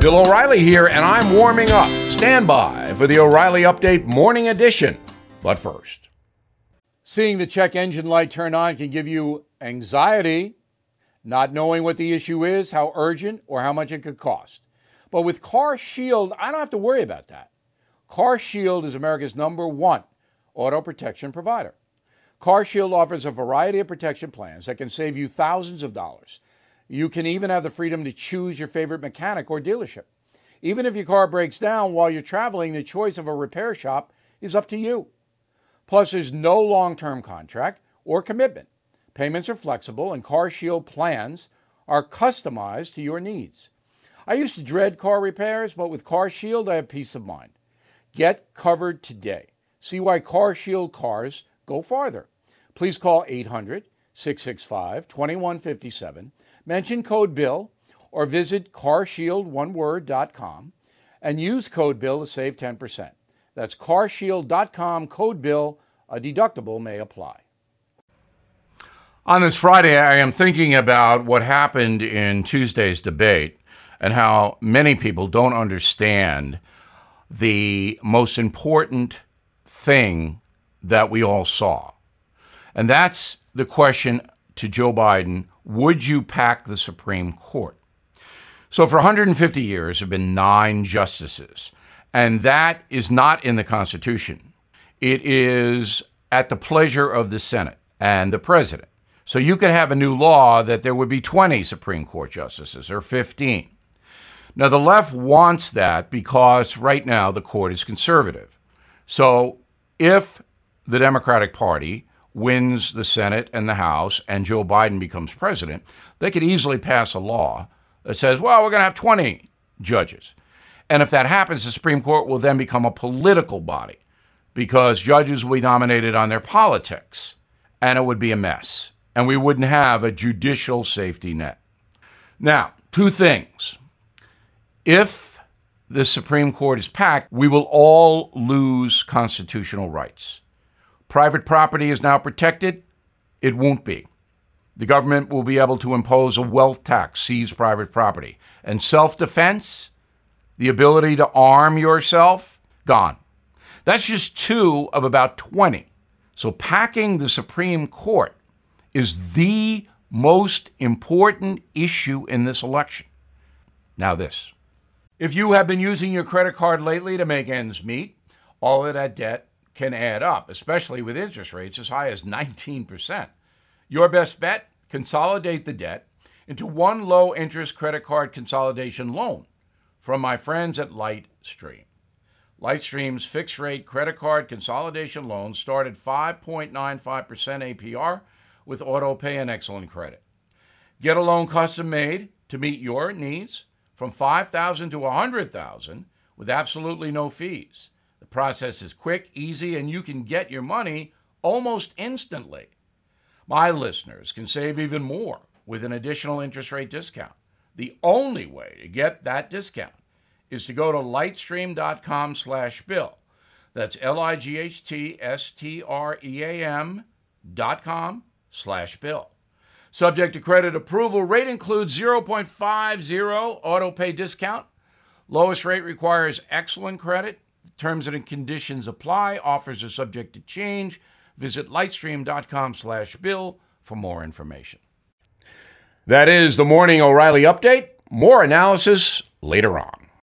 Bill O'Reilly here, and I'm warming up. Stand by for the O'Reilly Update Morning Edition. But first, seeing the check engine light turn on can give you anxiety, not knowing what the issue is, how urgent, or how much it could cost. But with Car Shield, I don't have to worry about that. Car Shield is America's number one auto protection provider. Car Shield offers a variety of protection plans that can save you thousands of dollars. You can even have the freedom to choose your favorite mechanic or dealership. Even if your car breaks down while you're traveling, the choice of a repair shop is up to you. Plus, there's no long term contract or commitment. Payments are flexible, and Car Shield plans are customized to your needs. I used to dread car repairs, but with Car Shield, I have peace of mind. Get covered today. See why Car Shield cars go farther. Please call 800 665 2157 mention code BILL or visit carshieldoneword.com and use code BILL to save 10%. That's carshield.com code BILL. A deductible may apply. On this Friday, I am thinking about what happened in Tuesday's debate and how many people don't understand the most important thing that we all saw. And that's the question to Joe Biden would you pack the Supreme Court? So, for 150 years, there have been nine justices, and that is not in the Constitution. It is at the pleasure of the Senate and the president. So, you could have a new law that there would be 20 Supreme Court justices or 15. Now, the left wants that because right now the court is conservative. So, if the Democratic Party wins the Senate and the House and Joe Biden becomes president, they could easily pass a law that says, well, we're going to have 20 judges. And if that happens, the Supreme Court will then become a political body because judges will be nominated on their politics and it would be a mess. And we wouldn't have a judicial safety net. Now, two things. If the Supreme Court is packed, we will all lose constitutional rights. Private property is now protected. It won't be. The government will be able to impose a wealth tax, seize private property. And self defense, the ability to arm yourself, gone. That's just two of about 20. So packing the Supreme Court is the most important issue in this election. Now, this. If you have been using your credit card lately to make ends meet, all of that debt can add up, especially with interest rates as high as 19%. Your best bet consolidate the debt into one low interest credit card consolidation loan from my friends at Lightstream. Lightstream's fixed rate credit card consolidation loans start at 5.95% APR with auto pay and excellent credit. Get a loan custom made to meet your needs from 5,000 to 100,000 with absolutely no fees. The process is quick, easy, and you can get your money almost instantly. My listeners can save even more with an additional interest rate discount. The only way to get that discount is to go to lightstream.com slash bill. That's L-I-G-H-T-S-T-R-E-A-M dot com slash bill. Subject to credit approval, rate includes 0.50 auto pay discount. Lowest rate requires excellent credit. Terms and conditions apply. Offers are subject to change. Visit lightstream.com slash bill for more information. That is the Morning O'Reilly Update. More analysis later on.